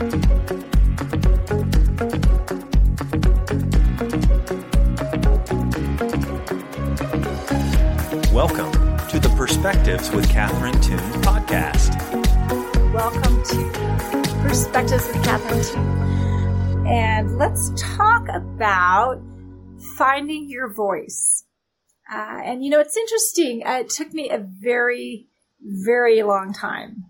Welcome to the Perspectives with Catherine Toon podcast. Welcome to Perspectives with Catherine Toon. And let's talk about finding your voice. Uh, and you know, it's interesting. Uh, it took me a very, very long time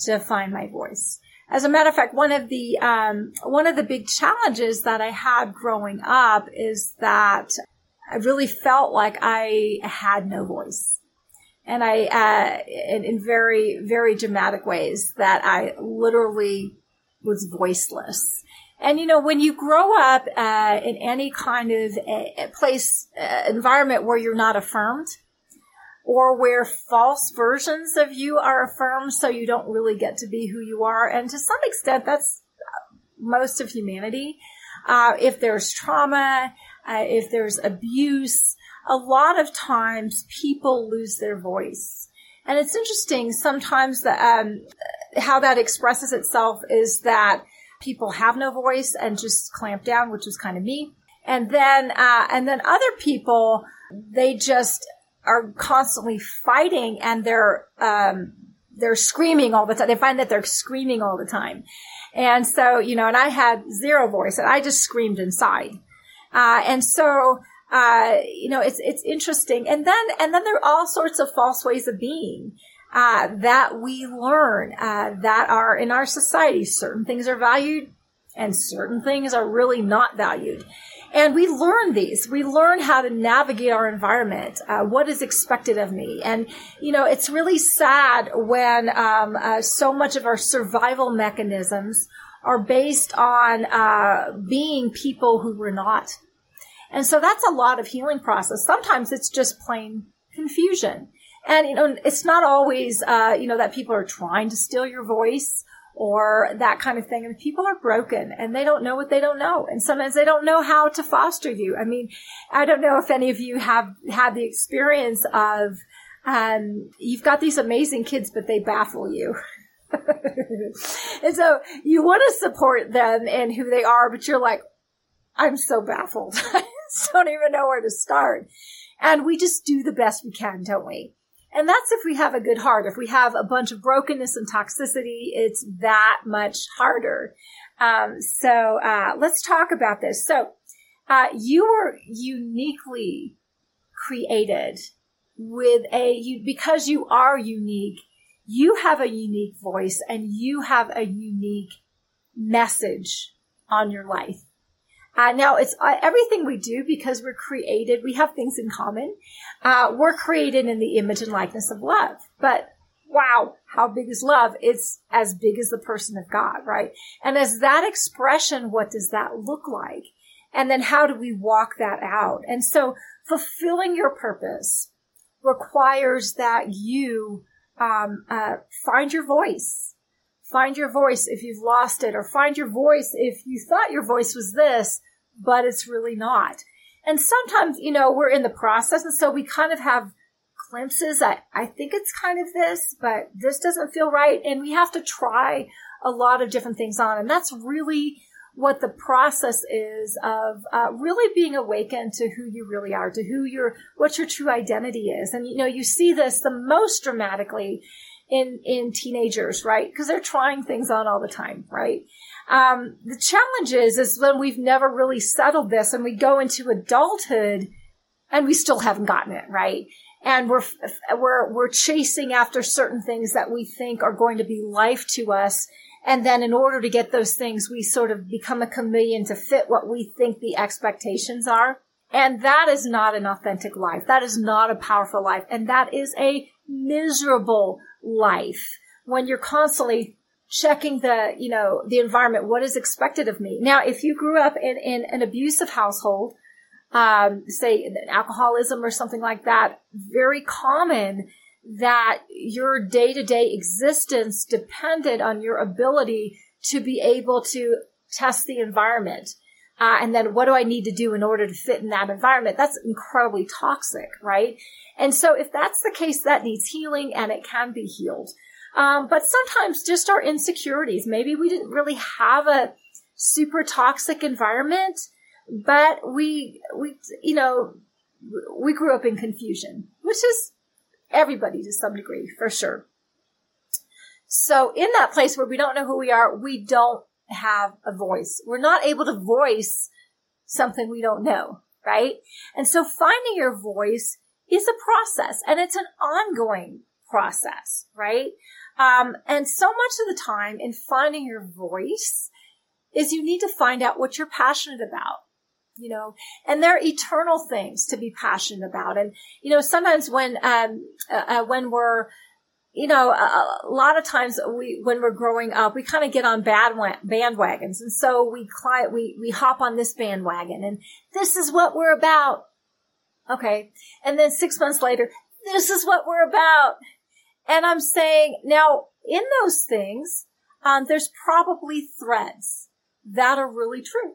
to find my voice. As a matter of fact, one of the um, one of the big challenges that I had growing up is that I really felt like I had no voice. And I, uh, in, in very, very dramatic ways that I literally was voiceless. And you know, when you grow up uh, in any kind of a, a place, uh, environment where you're not affirmed, or where false versions of you are affirmed, so you don't really get to be who you are, and to some extent, that's most of humanity. Uh, if there's trauma, uh, if there's abuse, a lot of times people lose their voice. And it's interesting sometimes that, um, how that expresses itself is that people have no voice and just clamp down, which was kind of me. And then, uh, and then other people, they just are constantly fighting and they're, um, they're screaming all the time. They find that they're screaming all the time. And so, you know, and I had zero voice and I just screamed inside. Uh, and so, uh, you know, it's, it's interesting. And then, and then there are all sorts of false ways of being. Uh, that we learn uh, that are in our society. Certain things are valued, and certain things are really not valued. And we learn these. We learn how to navigate our environment. Uh, what is expected of me? And you know, it's really sad when um, uh, so much of our survival mechanisms are based on uh, being people who we're not. And so that's a lot of healing process. Sometimes it's just plain confusion. And, you know, it's not always, uh, you know, that people are trying to steal your voice or that kind of thing. And people are broken and they don't know what they don't know. And sometimes they don't know how to foster you. I mean, I don't know if any of you have had the experience of, um, you've got these amazing kids, but they baffle you. and so you want to support them and who they are, but you're like, I'm so baffled. I don't even know where to start. And we just do the best we can, don't we? And that's if we have a good heart. If we have a bunch of brokenness and toxicity, it's that much harder. Um, so uh, let's talk about this. So uh, you were uniquely created with a you because you are unique. You have a unique voice and you have a unique message on your life. Uh, now it's uh, everything we do because we're created. We have things in common. Uh, we're created in the image and likeness of love. But wow, how big is love? It's as big as the person of God, right? And as that expression, what does that look like? And then how do we walk that out? And so fulfilling your purpose requires that you um, uh, find your voice Find your voice if you've lost it, or find your voice if you thought your voice was this, but it's really not. And sometimes, you know, we're in the process, and so we kind of have glimpses. I, I think it's kind of this, but this doesn't feel right. And we have to try a lot of different things on. And that's really what the process is of uh, really being awakened to who you really are, to who your, what your true identity is. And, you know, you see this the most dramatically in in teenagers, right? Because they're trying things on all the time, right? Um, the challenge is is when we've never really settled this, and we go into adulthood, and we still haven't gotten it right, and we're we're we're chasing after certain things that we think are going to be life to us. And then in order to get those things, we sort of become a chameleon to fit what we think the expectations are. And that is not an authentic life. That is not a powerful life. And that is a miserable life when you're constantly checking the, you know, the environment, what is expected of me. Now, if you grew up in, in an abusive household, um, say alcoholism or something like that, very common that your day to day existence depended on your ability to be able to test the environment. Uh, and then what do I need to do in order to fit in that environment? That's incredibly toxic, right? And so if that's the case, that needs healing and it can be healed. Um, but sometimes just our insecurities. Maybe we didn't really have a super toxic environment, but we, we, you know, we grew up in confusion, which is everybody to some degree, for sure. So in that place where we don't know who we are, we don't have a voice. We're not able to voice something we don't know, right? And so finding your voice is a process and it's an ongoing process, right? Um, and so much of the time in finding your voice is you need to find out what you're passionate about you know, and there are eternal things to be passionate about. And, you know, sometimes when, um, uh, uh when we're, you know, a, a, lot of times we, when we're growing up, we kind of get on bad bandwagons. And so we climb, we, we hop on this bandwagon and this is what we're about. Okay. And then six months later, this is what we're about. And I'm saying now in those things, um, there's probably threads that are really true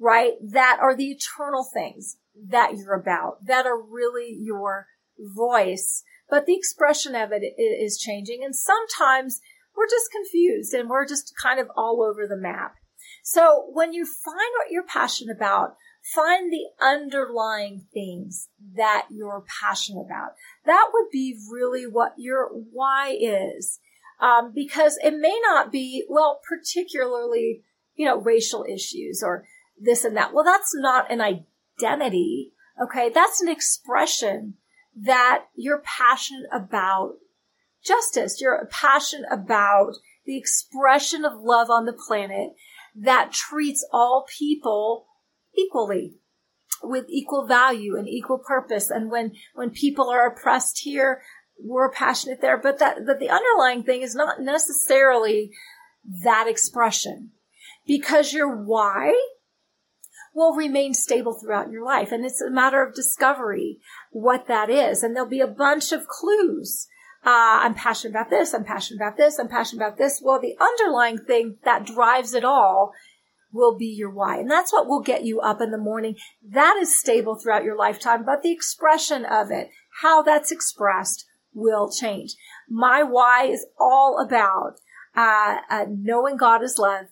right? That are the eternal things that you're about, that are really your voice. But the expression of it is changing. And sometimes we're just confused and we're just kind of all over the map. So when you find what you're passionate about, find the underlying things that you're passionate about. That would be really what your why is. Um, because it may not be, well, particularly, you know, racial issues or this and that. Well, that's not an identity. Okay. That's an expression that you're passionate about justice. You're passionate about the expression of love on the planet that treats all people equally with equal value and equal purpose. And when, when people are oppressed here, we're passionate there, but that, that the underlying thing is not necessarily that expression because your why will remain stable throughout your life. And it's a matter of discovery what that is. And there'll be a bunch of clues. Uh, I'm passionate about this. I'm passionate about this. I'm passionate about this. Well, the underlying thing that drives it all will be your why. And that's what will get you up in the morning. That is stable throughout your lifetime, but the expression of it, how that's expressed will change. My why is all about uh, uh, knowing God is love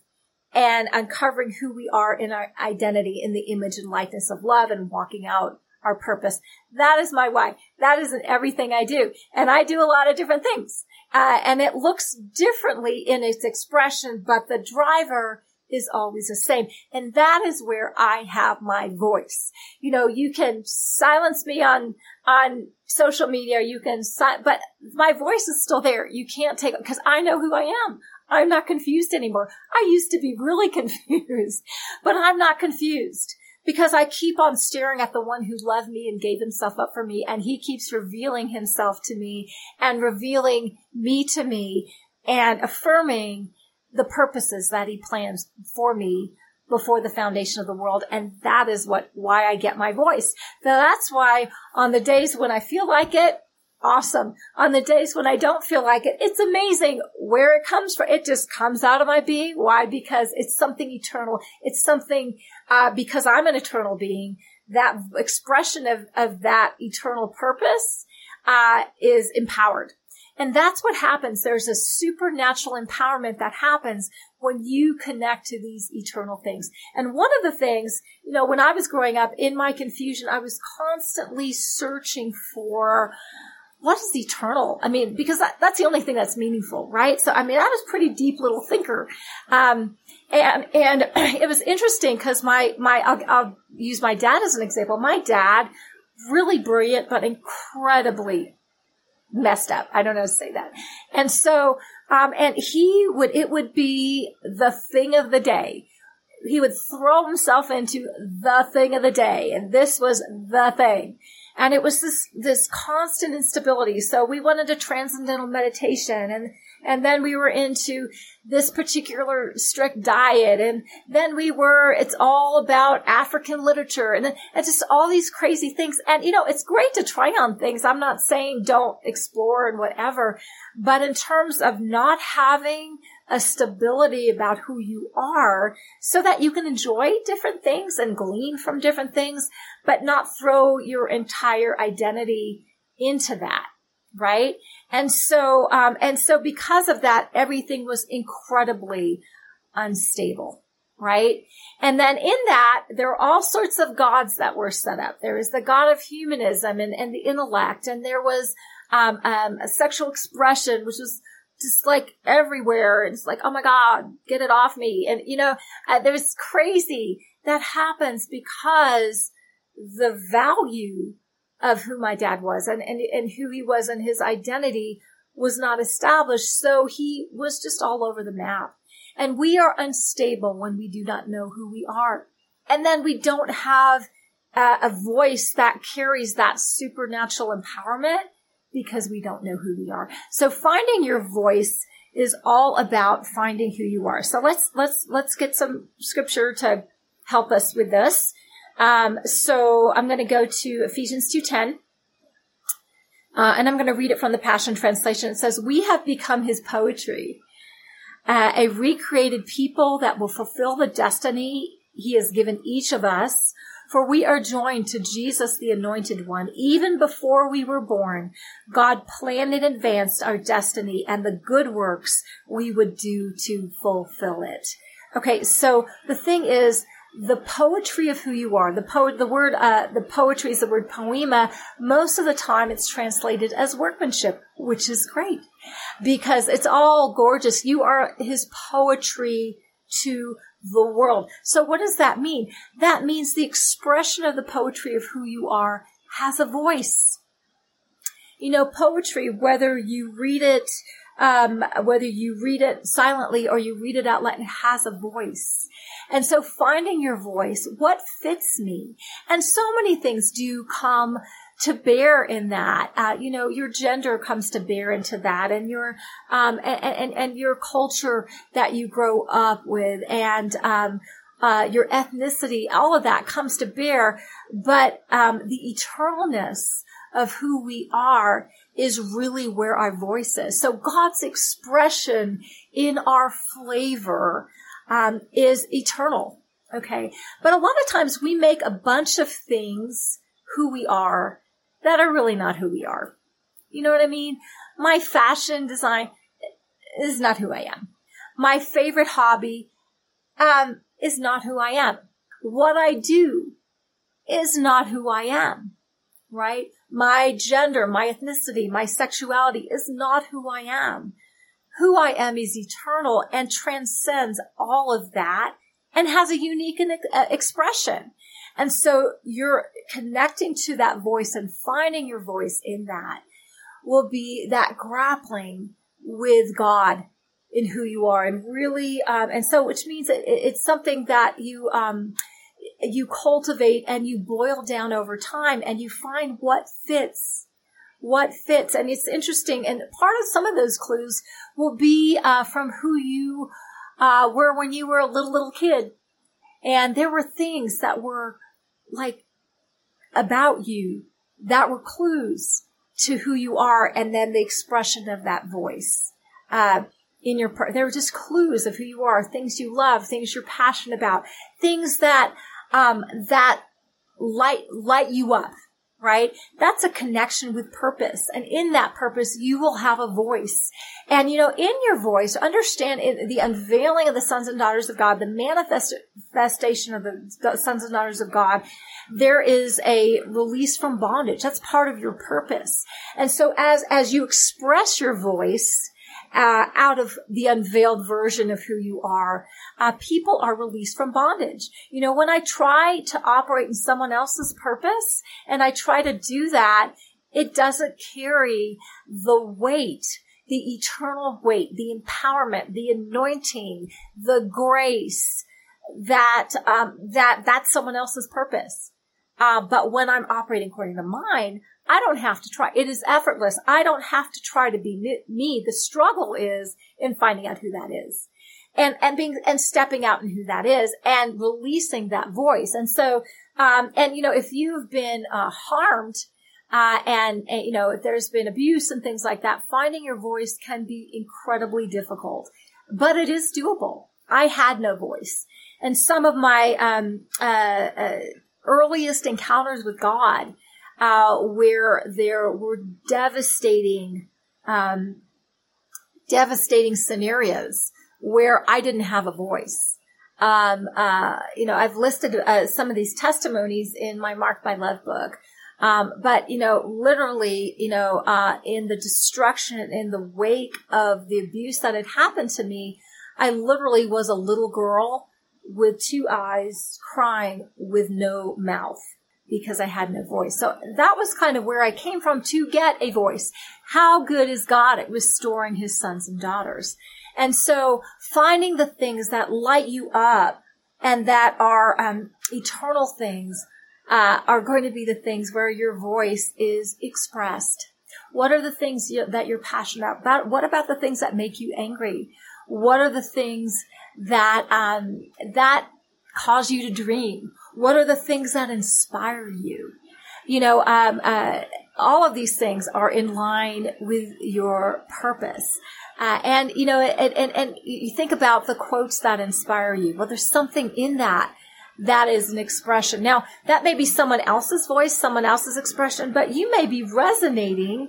and uncovering who we are in our identity in the image and likeness of love and walking out our purpose. That is my why. That isn't everything I do. And I do a lot of different things. Uh, and it looks differently in its expression, but the driver is always the same. And that is where I have my voice. You know, you can silence me on, on social media, you can, si- but my voice is still there. You can't take it because I know who I am. I'm not confused anymore. I used to be really confused, but I'm not confused because I keep on staring at the one who loved me and gave himself up for me. And he keeps revealing himself to me and revealing me to me and affirming the purposes that he plans for me before the foundation of the world. And that is what, why I get my voice. That's why on the days when I feel like it, awesome. On the days when I don't feel like it, it's amazing where it comes from. It just comes out of my being. Why? Because it's something eternal. It's something, uh, because I'm an eternal being. That expression of, of that eternal purpose, uh, is empowered. And that's what happens. There's a supernatural empowerment that happens when you connect to these eternal things. And one of the things, you know, when I was growing up in my confusion, I was constantly searching for, what is eternal? I mean, because that, that's the only thing that's meaningful, right? So, I mean, I was pretty deep little thinker. Um, and, and it was interesting because my, my, I'll, I'll use my dad as an example. My dad, really brilliant, but incredibly messed up. I don't know how to say that. And so, um, and he would, it would be the thing of the day. He would throw himself into the thing of the day. And this was the thing. And it was this, this constant instability. So we went into transcendental meditation and, and then we were into this particular strict diet. And then we were, it's all about African literature and, and just all these crazy things. And, you know, it's great to try on things. I'm not saying don't explore and whatever, but in terms of not having a stability about who you are so that you can enjoy different things and glean from different things, but not throw your entire identity into that. right? And so, um, and so because of that, everything was incredibly unstable, right? And then in that, there are all sorts of gods that were set up. There is the god of humanism and, and the intellect, and there was um, um, a sexual expression, which was just like everywhere. And It's like, oh my God, get it off me. And you know, uh, there's crazy that happens because the value of who my dad was and, and, and who he was and his identity was not established. So he was just all over the map. And we are unstable when we do not know who we are. And then we don't have a, a voice that carries that supernatural empowerment because we don't know who we are. So finding your voice is all about finding who you are. So let's, let's, let's get some scripture to help us with this. Um, so I'm going to go to Ephesians 2.10. Uh, and I'm going to read it from the Passion Translation. It says, we have become his poetry, uh, a recreated people that will fulfill the destiny he has given each of us. For we are joined to Jesus, the anointed one. Even before we were born, God planned in advance our destiny and the good works we would do to fulfill it. Okay. So the thing is, the poetry of who you are. The poet, the word, uh, the poetry is the word poema. Most of the time it's translated as workmanship, which is great because it's all gorgeous. You are his poetry to the world. So what does that mean? That means the expression of the poetry of who you are has a voice. You know, poetry, whether you read it, um, whether you read it silently or you read it out loud, it has a voice. And so finding your voice, what fits me? And so many things do come to bear in that. Uh, you know, your gender comes to bear into that and your, um, and, and, and your culture that you grow up with and, um, uh, your ethnicity, all of that comes to bear. But, um, the eternalness of who we are is really where our voice is. So God's expression in our flavor um, is eternal. Okay. But a lot of times we make a bunch of things who we are that are really not who we are. You know what I mean? My fashion design is not who I am. My favorite hobby, um, is not who I am. What I do is not who I am, right? My gender, my ethnicity, my sexuality is not who I am who I am is eternal and transcends all of that and has a unique uh, expression. And so you're connecting to that voice and finding your voice in that will be that grappling with God in who you are and really, um, and so which means it, it's something that you, um, you cultivate and you boil down over time and you find what fits what fits. And it's interesting. And part of some of those clues will be uh, from who you uh, were when you were a little, little kid. And there were things that were like about you that were clues to who you are and then the expression of that voice. Uh, in your, there were just clues of who you are, things you love, things you're passionate about, things that, um, that light, light you up right? That's a connection with purpose. And in that purpose, you will have a voice. And, you know, in your voice, understand the unveiling of the sons and daughters of God, the manifestation of the sons and daughters of God, there is a release from bondage. That's part of your purpose. And so as, as you express your voice, uh, out of the unveiled version of who you are, uh, people are released from bondage. You know, when I try to operate in someone else's purpose and I try to do that, it doesn't carry the weight the eternal weight, the empowerment, the anointing, the grace that um, that that's someone else's purpose. Uh, but when I'm operating according to mine, I don't have to try. It is effortless. I don't have to try to be me. The struggle is in finding out who that is and, and being, and stepping out in who that is and releasing that voice. And so, um, and you know, if you've been, uh, harmed, uh, and, and, you know, if there's been abuse and things like that, finding your voice can be incredibly difficult, but it is doable. I had no voice. And some of my, um, uh, uh, earliest encounters with God, uh, where there were devastating, um, devastating scenarios where I didn't have a voice. Um, uh, you know, I've listed uh, some of these testimonies in my Marked by Love book. Um, but you know, literally, you know, uh, in the destruction, in the wake of the abuse that had happened to me, I literally was a little girl with two eyes crying with no mouth because I had no voice. So that was kind of where I came from to get a voice. How good is God at restoring his sons and daughters? And so finding the things that light you up and that are um, eternal things uh, are going to be the things where your voice is expressed. What are the things you, that you're passionate about? What about the things that make you angry? What are the things that um, that cause you to dream? What are the things that inspire you? You know, um, uh, all of these things are in line with your purpose. Uh, and you know, and, and, and you think about the quotes that inspire you. Well, there's something in that that is an expression. Now, that may be someone else's voice, someone else's expression, but you may be resonating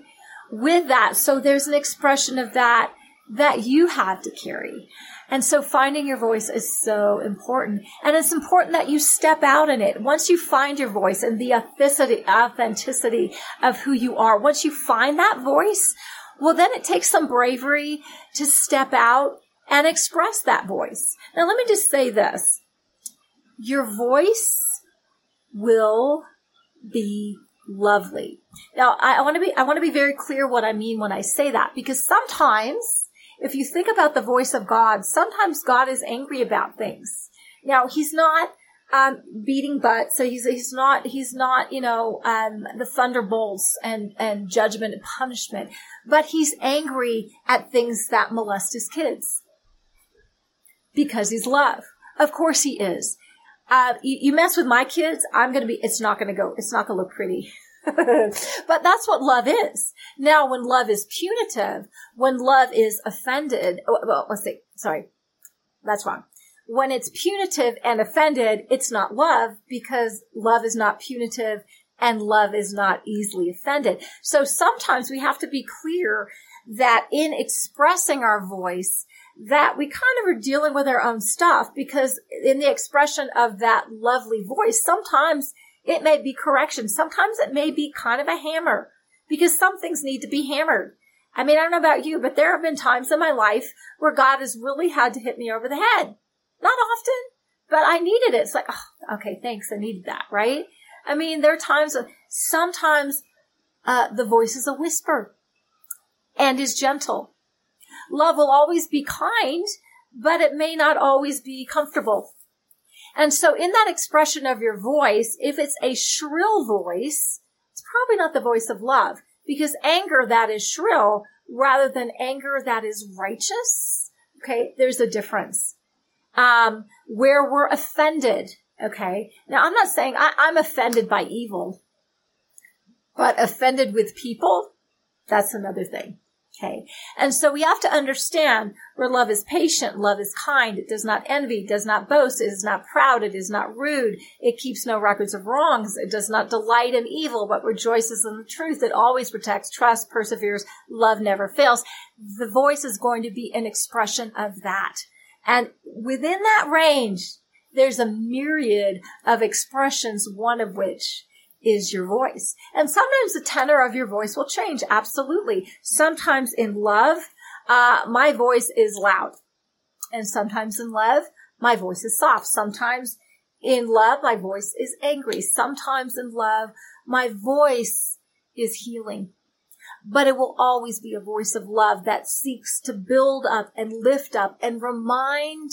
with that. So there's an expression of that that you have to carry. And so finding your voice is so important. And it's important that you step out in it. Once you find your voice and the authenticity, of who you are, once you find that voice, well, then it takes some bravery to step out and express that voice. Now, let me just say this your voice will be lovely. Now, I, I want to be, I want to be very clear what I mean when I say that, because sometimes if you think about the voice of God, sometimes God is angry about things. Now, he's not, um, beating butt. So he's, he's not, he's not, you know, um, the thunderbolts and, and judgment and punishment, but he's angry at things that molest his kids because he's love. Of course he is uh, you, you, mess with my kids, I'm going to be, it's not going to go, it's not going to look pretty. But that's what love is. Now, when love is punitive, when love is offended, oh, well, let's see, sorry, that's wrong. When it's punitive and offended, it's not love because love is not punitive and love is not easily offended. So sometimes we have to be clear that in expressing our voice, that we kind of are dealing with our own stuff because in the expression of that lovely voice, sometimes it may be correction. Sometimes it may be kind of a hammer because some things need to be hammered. I mean, I don't know about you, but there have been times in my life where God has really had to hit me over the head. Not often, but I needed it. It's like, oh, okay, thanks. I needed that, right? I mean, there are times, sometimes, uh, the voice is a whisper and is gentle Love will always be kind, but it may not always be comfortable. And so in that expression of your voice, if it's a shrill voice, it's probably not the voice of love because anger that is shrill rather than anger that is righteous. Okay. There's a difference. Um, where we're offended. Okay. Now I'm not saying I, I'm offended by evil, but offended with people, that's another thing. Okay. And so we have to understand where love is patient, love is kind, it does not envy, does not boast, it is not proud, it is not rude, it keeps no records of wrongs, it does not delight in evil, but rejoices in the truth, it always protects, trusts, perseveres, love never fails. The voice is going to be an expression of that. And within that range, there's a myriad of expressions, one of which is your voice. And sometimes the tenor of your voice will change. Absolutely. Sometimes in love, uh, my voice is loud. And sometimes in love, my voice is soft. Sometimes in love, my voice is angry. Sometimes in love, my voice is healing. But it will always be a voice of love that seeks to build up and lift up and remind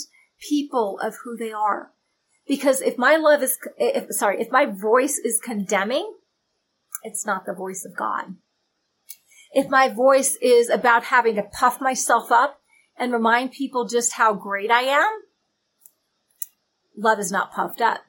people of who they are. Because if my love is, if, sorry, if my voice is condemning, it's not the voice of God. If my voice is about having to puff myself up and remind people just how great I am, love is not puffed up.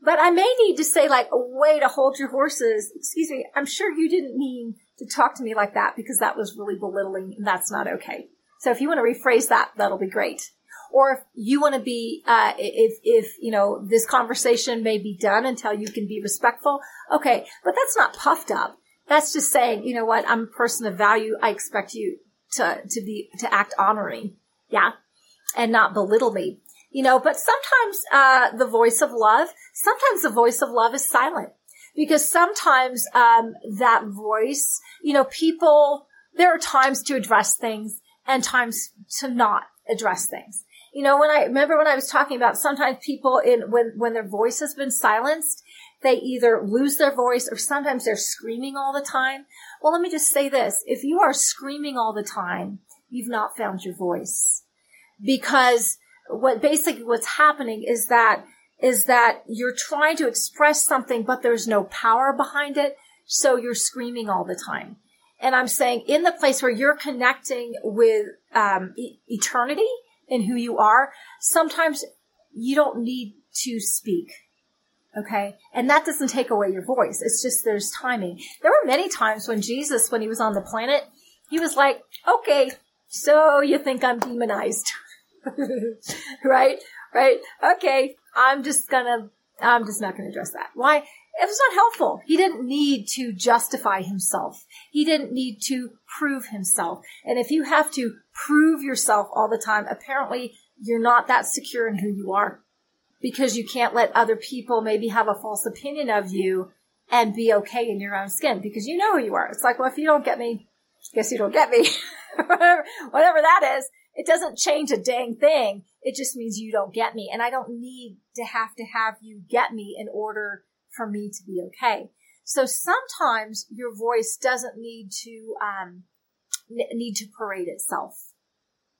But I may need to say like, a way to hold your horses. Excuse me. I'm sure you didn't mean to talk to me like that because that was really belittling and that's not okay. So if you want to rephrase that, that'll be great. Or if you want to be, uh, if, if, you know, this conversation may be done until you can be respectful. Okay. But that's not puffed up. That's just saying, you know what? I'm a person of value. I expect you to, to be, to act honoring. Yeah. And not belittle me. You know, but sometimes, uh, the voice of love, sometimes the voice of love is silent because sometimes, um, that voice, you know, people, there are times to address things and times to not address things. You know, when I remember when I was talking about sometimes people in when when their voice has been silenced, they either lose their voice or sometimes they're screaming all the time. Well, let me just say this. If you are screaming all the time, you've not found your voice. Because what basically what's happening is that is that you're trying to express something but there's no power behind it, so you're screaming all the time. And I'm saying in the place where you're connecting with um, e- eternity and who you are, sometimes you don't need to speak. Okay. And that doesn't take away your voice. It's just there's timing. There were many times when Jesus, when he was on the planet, he was like, okay, so you think I'm demonized. right? Right? Okay. I'm just gonna, I'm just not gonna address that. Why? It was not helpful. He didn't need to justify himself. He didn't need to prove himself. And if you have to prove yourself all the time, apparently you're not that secure in who you are because you can't let other people maybe have a false opinion of you and be okay in your own skin because you know who you are. It's like, well, if you don't get me, guess you don't get me. whatever, that is, it doesn't change a dang thing. It just means you don't get me. And I don't need to have to have you get me in order for me to be okay. So sometimes your voice doesn't need to um, n- need to parade itself,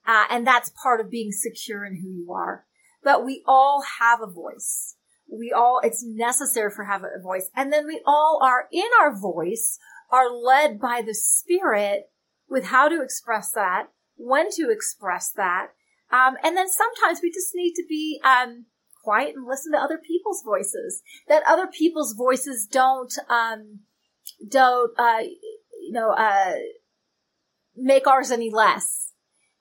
uh, and that's part of being secure in who you are. But we all have a voice. We all it's necessary for have a voice, and then we all are in our voice are led by the Spirit with how to express that, when to express that, um, and then sometimes we just need to be um, quiet and listen to other people's voices. That other people's voices don't, um, don't, uh, you know, uh, make ours any less.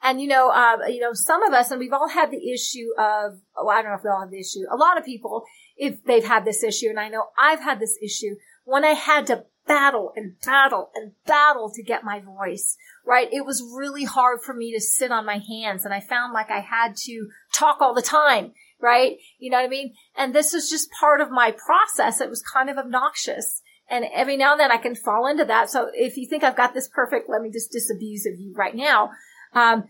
And you know, um, you know, some of us, and we've all had the issue of, I don't know if we all have the issue. A lot of people, if they've had this issue, and I know I've had this issue, when I had to battle and battle and battle to get my voice, right? It was really hard for me to sit on my hands and I found like I had to talk all the time right? You know what I mean? And this was just part of my process. It was kind of obnoxious. And every now and then I can fall into that. So if you think I've got this perfect, let me just disabuse of you right now. Um,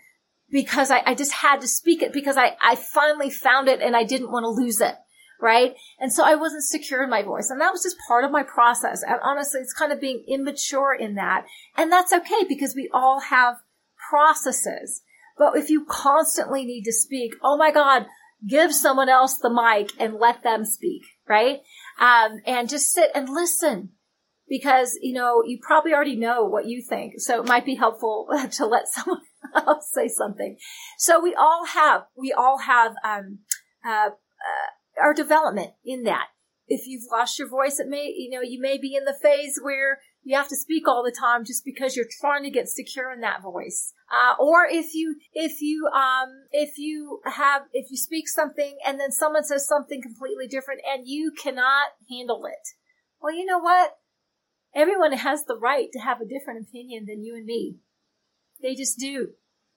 because I, I just had to speak it because I, I finally found it and I didn't want to lose it. Right. And so I wasn't secure in my voice. And that was just part of my process. And honestly, it's kind of being immature in that. And that's okay because we all have processes. But if you constantly need to speak, oh my God, give someone else the mic and let them speak, right? Um, and just sit and listen because, you know, you probably already know what you think. So it might be helpful to let someone else say something. So we all have, we all have, um, uh, uh, our development in that. If you've lost your voice, it may, you know, you may be in the phase where you have to speak all the time just because you're trying to get secure in that voice. Uh, or if you, if you, um, if you have, if you speak something and then someone says something completely different and you cannot handle it. Well, you know what? Everyone has the right to have a different opinion than you and me. They just do.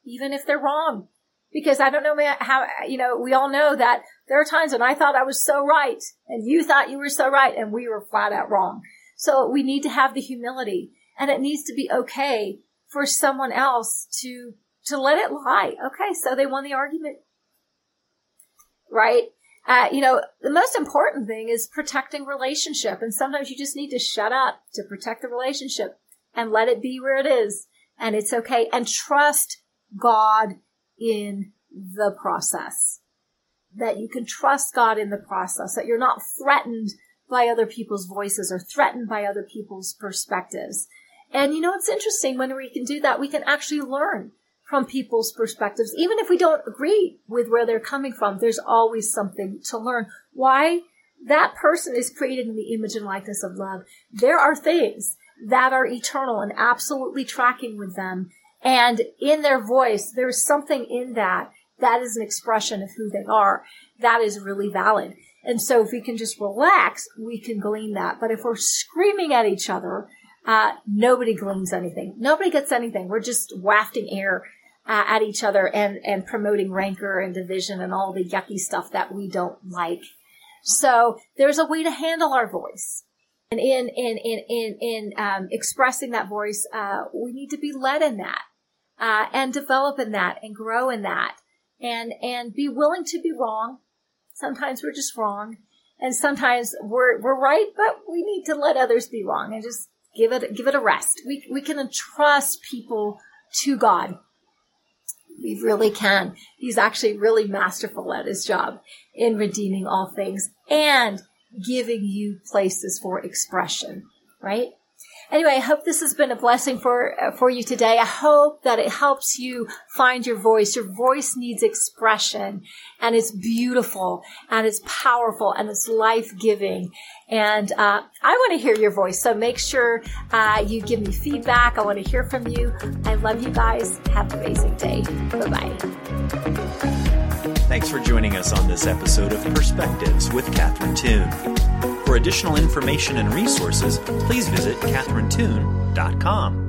Even if they're wrong. Because I don't know how, you know, we all know that there are times when I thought I was so right and you thought you were so right and we were flat out wrong. So we need to have the humility and it needs to be okay for someone else to, to let it lie. Okay. So they won the argument. Right. Uh, you know, the most important thing is protecting relationship. And sometimes you just need to shut up to protect the relationship and let it be where it is. And it's okay. And trust God in the process. That you can trust God in the process, that you're not threatened by other people's voices or threatened by other people's perspectives. And you know, it's interesting when we can do that, we can actually learn from people's perspectives. Even if we don't agree with where they're coming from, there's always something to learn. Why? That person is created in the image and likeness of love. There are things that are eternal and absolutely tracking with them. And in their voice, there's something in that that is an expression of who they are. That is really valid. And so if we can just relax, we can glean that. But if we're screaming at each other, uh, nobody gleans anything. Nobody gets anything. We're just wafting air uh, at each other and, and promoting rancor and division and all the yucky stuff that we don't like. So there's a way to handle our voice. And in, in, in, in, in, um, expressing that voice, uh, we need to be led in that, uh, and develop in that and grow in that and, and be willing to be wrong. Sometimes we're just wrong and sometimes we're, we're right, but we need to let others be wrong and just give it, give it a rest. We, we can entrust people to God we really can. He's actually really masterful at his job in redeeming all things and giving you places for expression, right? Anyway, I hope this has been a blessing for uh, for you today. I hope that it helps you find your voice. Your voice needs expression, and it's beautiful, and it's powerful, and it's life giving. And uh, I want to hear your voice, so make sure uh, you give me feedback. I want to hear from you. I love you guys. Have an amazing day. Bye bye. Thanks for joining us on this episode of Perspectives with Catherine Toon. For additional information and resources, please visit catherinetoon.com.